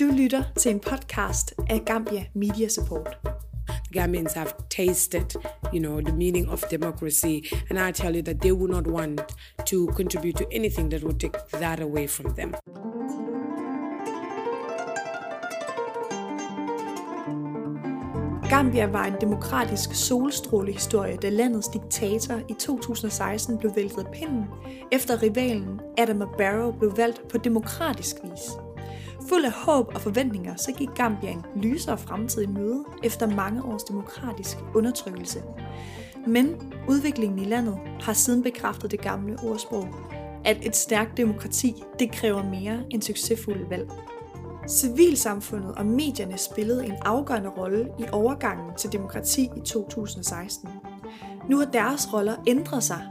Du lytter til en podcast af Gambia Media Support. Gambians have tasted, you know, the meaning of democracy, and I tell you that they would not want to contribute to anything that would take that away from them. Gambia var en demokratisk solstrålehistorie, da landets diktator i 2016 blev væltet af pinden, efter rivalen Adama Barrow blev valgt på demokratisk vis. Fuld af håb og forventninger, så gik Gambia en lysere fremtid i møde efter mange års demokratisk undertrykkelse. Men udviklingen i landet har siden bekræftet det gamle ordsprog, at et stærkt demokrati, det kræver mere end succesfulde valg. Civilsamfundet og medierne spillede en afgørende rolle i overgangen til demokrati i 2016. Nu har deres roller ændret sig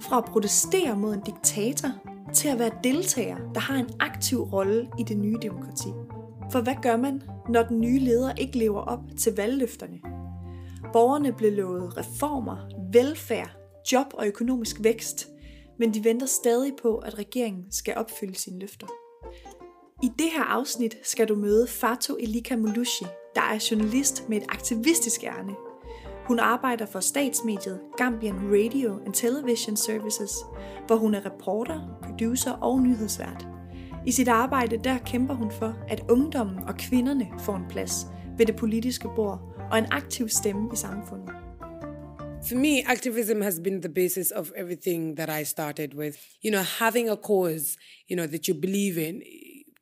fra at protestere mod en diktator til at være deltager, der har en aktiv rolle i det nye demokrati. For hvad gør man, når den nye leder ikke lever op til valgløfterne? Borgerne blev lovet reformer, velfærd, job og økonomisk vækst, men de venter stadig på, at regeringen skal opfylde sine løfter. I det her afsnit skal du møde Fatou Elika Mulushi, der er journalist med et aktivistisk ærne. Hun arbejder for statsmediet Gambian Radio and Television Services, hvor hun er reporter, producer og nyhedsvært. I sit arbejde der kæmper hun for, at ungdommen og kvinderne får en plads ved det politiske bord og en aktiv stemme i samfundet. For me, activism has been the basis of everything that I started with. You know, having a cause, you know, that you believe in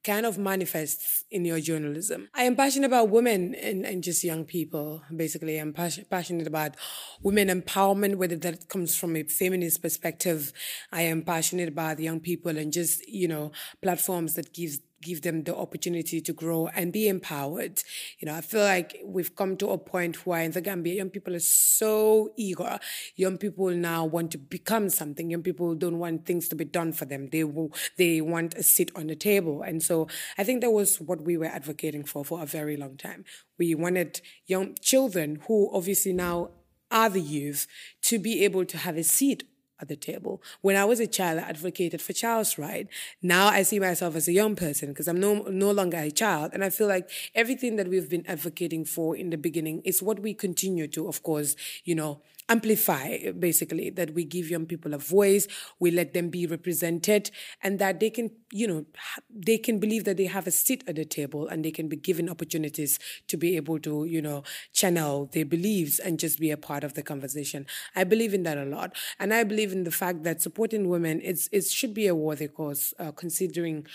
kind of manifests in your journalism. I am passionate about women and, and just young people. Basically, I'm pas- passionate about women empowerment, whether that comes from a feminist perspective. I am passionate about young people and just, you know, platforms that gives give them the opportunity to grow and be empowered. You know, I feel like we've come to a point where in the Gambia, young people are so eager. Young people now want to become something. Young people don't want things to be done for them. They will, they want a seat on the table. And so I think that was what we were advocating for for a very long time. We wanted young children who obviously now are the youth to be able to have a seat at the table. When I was a child, I advocated for child's right. Now I see myself as a young person because I'm no, no longer a child. And I feel like everything that we've been advocating for in the beginning is what we continue to, of course, you know, amplify basically that we give young people a voice we let them be represented and that they can you know they can believe that they have a seat at the table and they can be given opportunities to be able to you know channel their beliefs and just be a part of the conversation i believe in that a lot and i believe in the fact that supporting women it's it should be a worthy cause uh, considering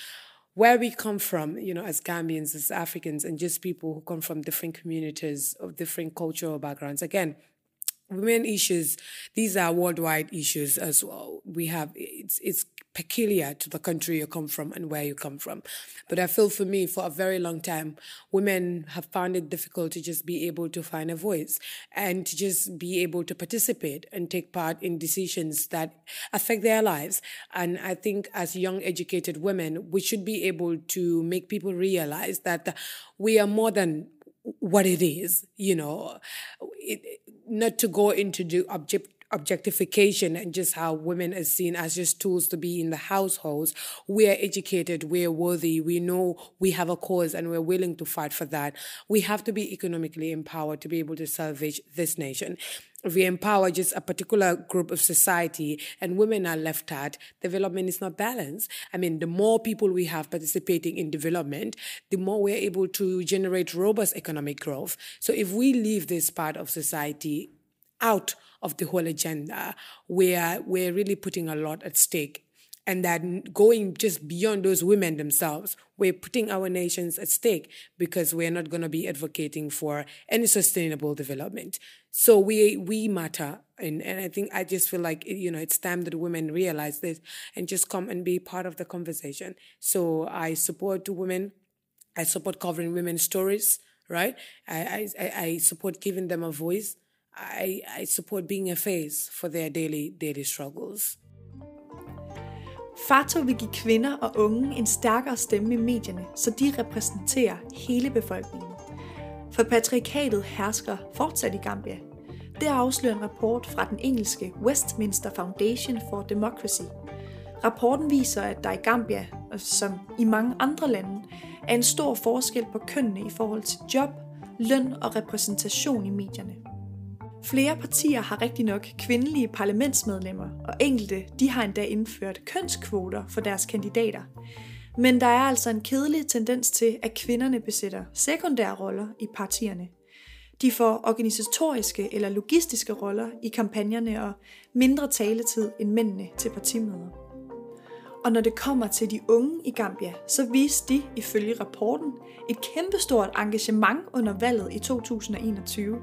where we come from, you know, as Gambians, as Africans, and just people who come from different communities of different cultural backgrounds. Again, women issues these are worldwide issues as well. We have it's it's peculiar to the country you come from and where you come from. But i feel for me for a very long time women have found it difficult to just be able to find a voice and to just be able to participate and take part in decisions that affect their lives. And i think as young educated women we should be able to make people realize that we are more than what it is, you know, it, not to go into the object objectification and just how women are seen as just tools to be in the households. We're educated, we're worthy, we know we have a cause and we're willing to fight for that. We have to be economically empowered to be able to salvage this nation. We empower just a particular group of society and women are left out, development is not balanced. I mean, the more people we have participating in development, the more we're able to generate robust economic growth. So if we leave this part of society out of the whole agenda, we're, we're really putting a lot at stake and that going just beyond those women themselves, we're putting our nations at stake because we're not going to be advocating for any sustainable development. So we we matter, and and I think I just feel like you know it's time that women realize this and just come and be part of the conversation. So I support women, I support covering women's stories, right? I I, I support giving them a voice. I, I support being a face for their daily daily struggles. Fato vil give kvinder og unge en stærkere stemme i medierne, så de repræsenterer hele befolkningen. For patriarkatet hersker fortsat i Gambia. Det afslører en rapport fra den engelske Westminster Foundation for Democracy. Rapporten viser, at der i Gambia, som i mange andre lande, er en stor forskel på kønnene i forhold til job, løn og repræsentation i medierne. Flere partier har rigtig nok kvindelige parlamentsmedlemmer, og enkelte de har endda indført kønskvoter for deres kandidater. Men der er altså en kedelig tendens til, at kvinderne besætter sekundære roller i partierne. De får organisatoriske eller logistiske roller i kampagnerne og mindre taletid end mændene til partimøder. Og når det kommer til de unge i Gambia, så viste de ifølge rapporten et kæmpestort engagement under valget i 2021.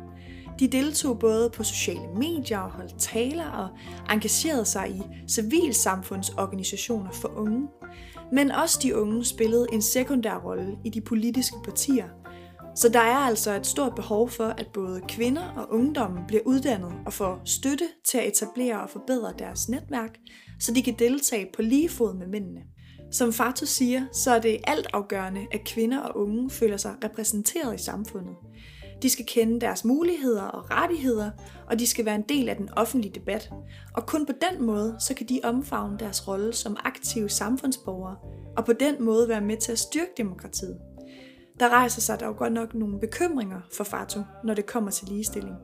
De deltog både på sociale medier og holdt taler og engagerede sig i civilsamfundsorganisationer for unge. Men også de unge spillede en sekundær rolle i de politiske partier. Så der er altså et stort behov for, at både kvinder og ungdommen bliver uddannet og får støtte til at etablere og forbedre deres netværk, så de kan deltage på lige fod med mændene. Som Fatu siger, så er det altafgørende, at kvinder og unge føler sig repræsenteret i samfundet. De skal kende deres muligheder og rettigheder, og de skal være en del af den offentlige debat. Og kun på den måde, så kan de omfavne deres rolle som aktive samfundsborgere, og på den måde være med til at styrke demokratiet. Der rejser sig dog godt nok nogle bekymringer for Fato, når det kommer til ligestilling.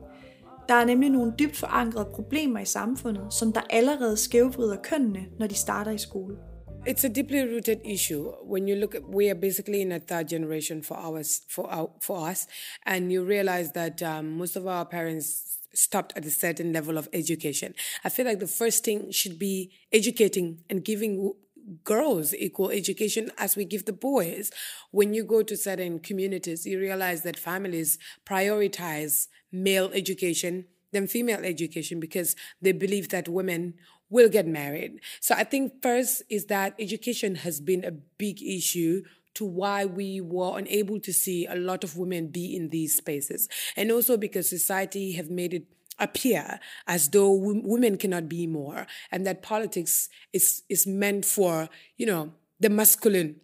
Der er nemlig nogle dybt forankrede problemer i samfundet, som der allerede skævvrider kønnene, når de starter i skole. It's a deeply rooted issue. When you look, at, we are basically in a third generation for ours, for our, for us, and you realize that um, most of our parents stopped at a certain level of education. I feel like the first thing should be educating and giving girls equal education as we give the boys. When you go to certain communities, you realize that families prioritize male education than female education because they believe that women will get married. So I think first is that education has been a big issue to why we were unable to see a lot of women be in these spaces. And also because society have made it appear as though women cannot be more and that politics is, is meant for, you know, the masculine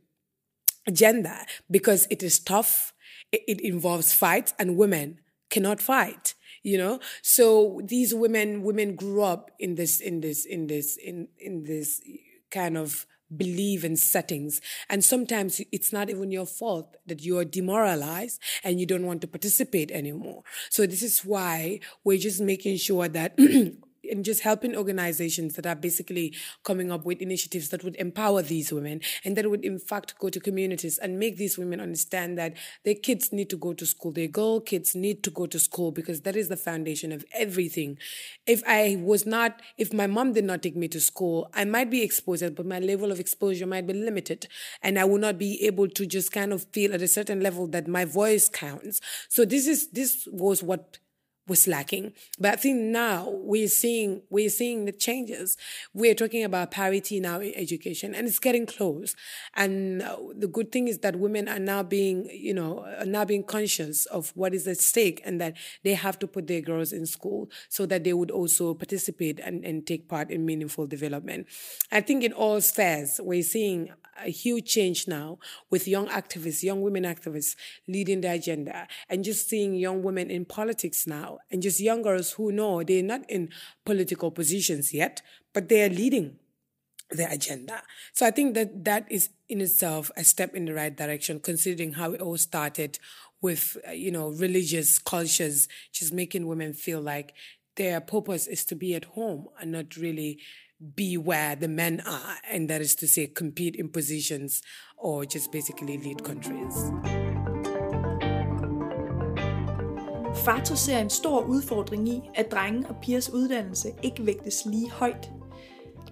agenda because it is tough. It, it involves fights and women cannot fight you know so these women women grew up in this in this in this in in this kind of believe in settings. And sometimes it's not even your fault that you are demoralized and you don't want to participate anymore. So this is why we're just making sure that and just helping organizations that are basically coming up with initiatives that would empower these women and that would in fact go to communities and make these women understand that their kids need to go to school. Their girl kids need to go to school because that is the foundation of everything. If i was not if my mom did not take me to school i might be exposed but my level of exposure might be limited and i would not be able to just kind of feel at a certain level that my voice counts. So this is this was what was lacking. But I think now we're seeing we're seeing the changes. We're talking about parity now in education, and it's getting close. And uh, the good thing is that women are now being, you know, are now being conscious of what is at stake, and that they have to put their girls in school so that they would also participate and, and take part in meaningful development. I think in all spheres, we're seeing a huge change now with young activists, young women activists leading the agenda, and just seeing young women in politics now, and just young girls who know they're not in political positions yet, but they are leading the agenda. So I think that that is in itself a step in the right direction, considering how it all started with, uh, you know, religious cultures, just making women feel like their purpose is to be at home and not really be where the men are, and that is to say, compete in positions or just basically lead countries. Fato ser en stor udfordring i, at drenge og pigers uddannelse ikke vægtes lige højt.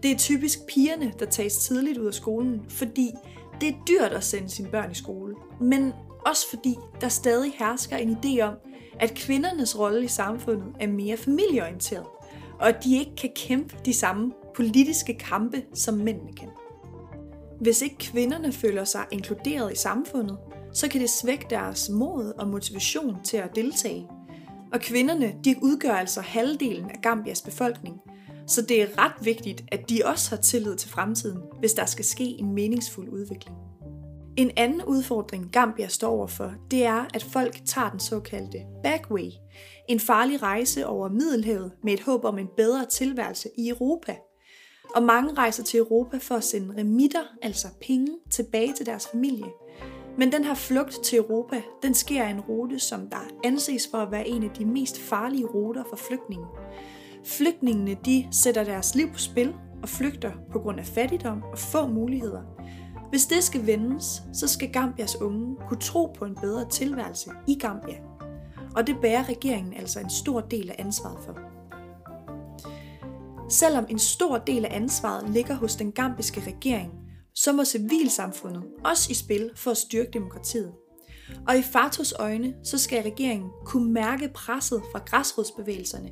Det er typisk pigerne, der tages tidligt ud af skolen, fordi det er dyrt at sende sine børn i skole. Men også fordi der stadig hersker en idé om, at kvindernes rolle i samfundet er mere familieorienteret, og at de ikke kan kæmpe de samme politiske kampe, som mændene kan. Hvis ikke kvinderne føler sig inkluderet i samfundet, så kan det svække deres mod og motivation til at deltage. Og kvinderne, de udgør altså halvdelen af Gambias befolkning, så det er ret vigtigt, at de også har tillid til fremtiden, hvis der skal ske en meningsfuld udvikling. En anden udfordring Gambia står overfor, det er, at folk tager den såkaldte backway, en farlig rejse over Middelhavet med et håb om en bedre tilværelse i Europa – og mange rejser til Europa for at sende remitter, altså penge, tilbage til deres familie. Men den her flugt til Europa, den sker af en rute, som der anses for at være en af de mest farlige ruter for flygtninge. Flygtningene de sætter deres liv på spil og flygter på grund af fattigdom og få muligheder. Hvis det skal vendes, så skal Gambias unge kunne tro på en bedre tilværelse i Gambia. Og det bærer regeringen altså en stor del af ansvaret for. Selvom en stor del af ansvaret ligger hos den gambiske regering, så må civilsamfundet også i spil for at styrke demokratiet. Og i Fatos øjne, så skal regeringen kunne mærke presset fra græsrodsbevægelserne,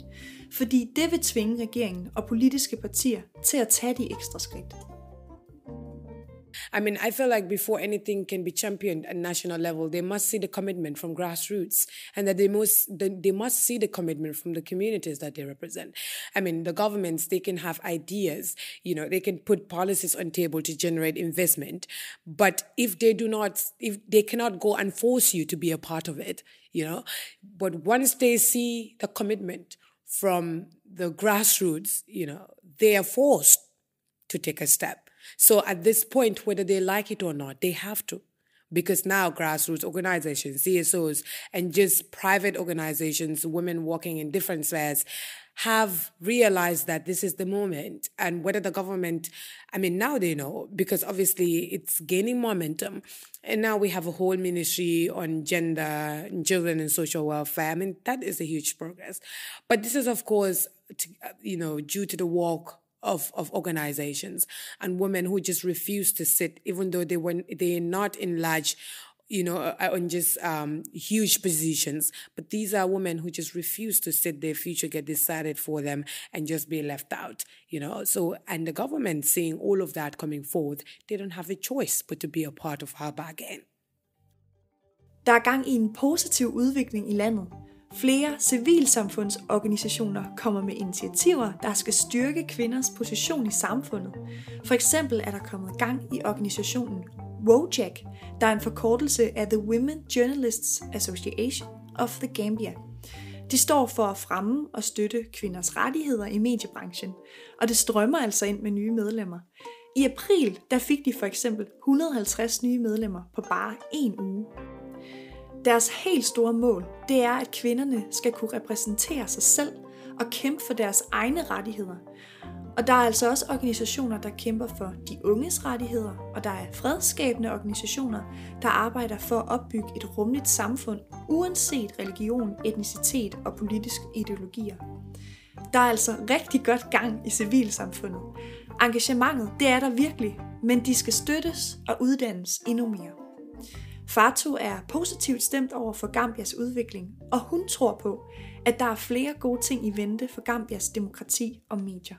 fordi det vil tvinge regeringen og politiske partier til at tage de ekstra skridt. I mean, I feel like before anything can be championed at national level, they must see the commitment from grassroots and that they must, they must see the commitment from the communities that they represent. I mean, the governments, they can have ideas, you know, they can put policies on table to generate investment. But if they do not, if they cannot go and force you to be a part of it, you know, but once they see the commitment from the grassroots, you know, they are forced to take a step. So at this point, whether they like it or not, they have to. Because now grassroots organizations, CSOs, and just private organizations, women working in different spheres, have realized that this is the moment. And whether the government, I mean, now they know because obviously it's gaining momentum. And now we have a whole ministry on gender, children, and social welfare. I mean, that is a huge progress. But this is, of course, to, uh, you know, due to the work of, of organizations and women who just refuse to sit, even though they were they are not in large you know, uh, on just um, huge positions. But these are women who just refuse to sit their future get decided for them and just be left out, you know. So, and the government seeing all of that coming forth, they don't have a choice but to be a part of our bargain. Der er gang i en positiv udvikling i landet. Flere civilsamfundsorganisationer kommer med initiativer, der skal styrke kvinders position i samfundet. For eksempel er der kommet gang i organisationen WOJAC, der er en forkortelse af The Women Journalists Association of the Gambia. De står for at fremme og støtte kvinders rettigheder i mediebranchen, og det strømmer altså ind med nye medlemmer. I april der fik de for eksempel 150 nye medlemmer på bare en uge. Deres helt store mål, det er, at kvinderne skal kunne repræsentere sig selv og kæmpe for deres egne rettigheder. Og der er altså også organisationer, der kæmper for de unges rettigheder, og der er fredskabende organisationer, der arbejder for at opbygge et rummeligt samfund, uanset religion, etnicitet og politiske ideologier. Der er altså rigtig godt gang i civilsamfundet. Engagementet, det er der virkelig, men de skal støttes og uddannes endnu mere. Fatu er positivt stemt over for Gambias udvikling, og hun tror på, at der er flere gode ting i vente for Gambias demokrati og medier.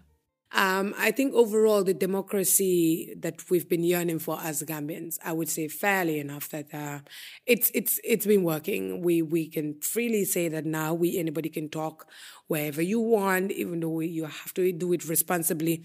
Um, I think overall, the democracy that we've been yearning for as Gambians, I would say fairly enough that uh, it's it's it's been working. We we can freely say that now we anybody can talk wherever you want, even though you have to do it responsibly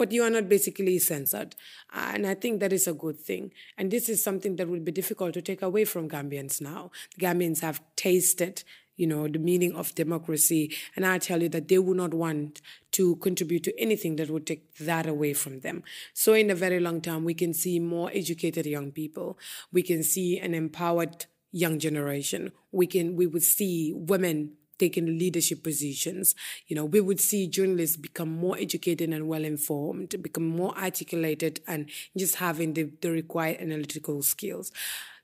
but you are not basically censored. And I think that is a good thing. And this is something that will be difficult to take away from Gambians now. Gambians have tasted you know, the meaning of democracy. And I tell you that they would not want to contribute to anything that would take that away from them. So in a very long time, we can see more educated young people. We can see an empowered young generation. We can, we would see women taking leadership positions. You know, we would see journalists become more educated and well informed, become more articulated, and just having the, the required analytical skills.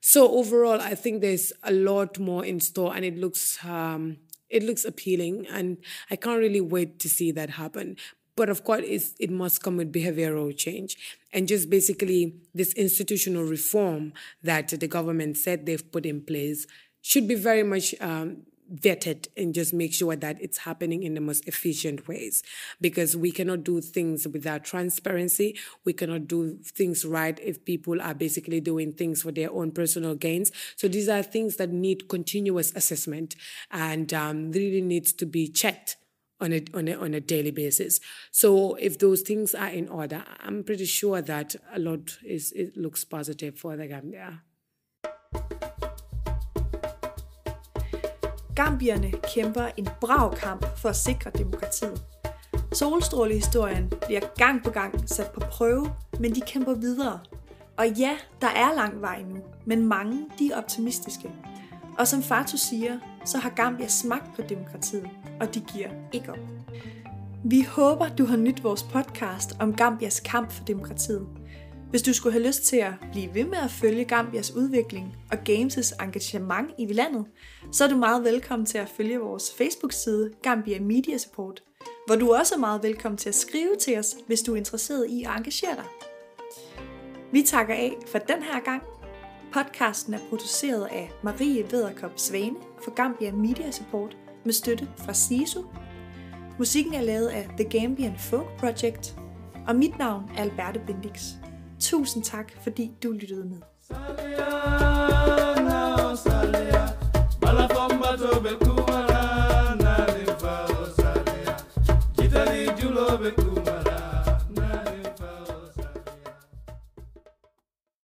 So overall, I think there's a lot more in store, and it looks um, it looks appealing, and I can't really wait to see that happen. But of course, it must come with behavioral change and just basically this institutional reform that the government said they've put in place should be very much um, vetted and just make sure that it's happening in the most efficient ways because we cannot do things without transparency we cannot do things right if people are basically doing things for their own personal gains so these are things that need continuous assessment and um, really needs to be checked on a, on a on a daily basis. So if those things are in order, I'm pretty sure that a lot is it looks positive for the Gambia. Gambierne kæmper en brav kamp for at sikre demokratiet. Solstrålehistorien bliver gang på gang sat på prøve, men de kæmper videre. Og ja, der er lang vej nu, men mange de er optimistiske. Og som Fatu siger, så har Gambia smagt på demokratiet, og de giver ikke op. Vi håber, du har nydt vores podcast om Gambias kamp for demokratiet. Hvis du skulle have lyst til at blive ved med at følge Gambias udvikling og Games' engagement i landet, så er du meget velkommen til at følge vores Facebook-side Gambia Media Support, hvor du også er meget velkommen til at skrive til os, hvis du er interesseret i at engagere dig. Vi takker af for den her gang. Podcasten er produceret af Marie Vederkop Svane for Gambia Media Support med støtte fra SISU. Musikken er lavet af The Gambian Folk Project, og mit navn er Alberte Bendix. Tusind tak, fordi du lyttede med. Saliana, Saliana.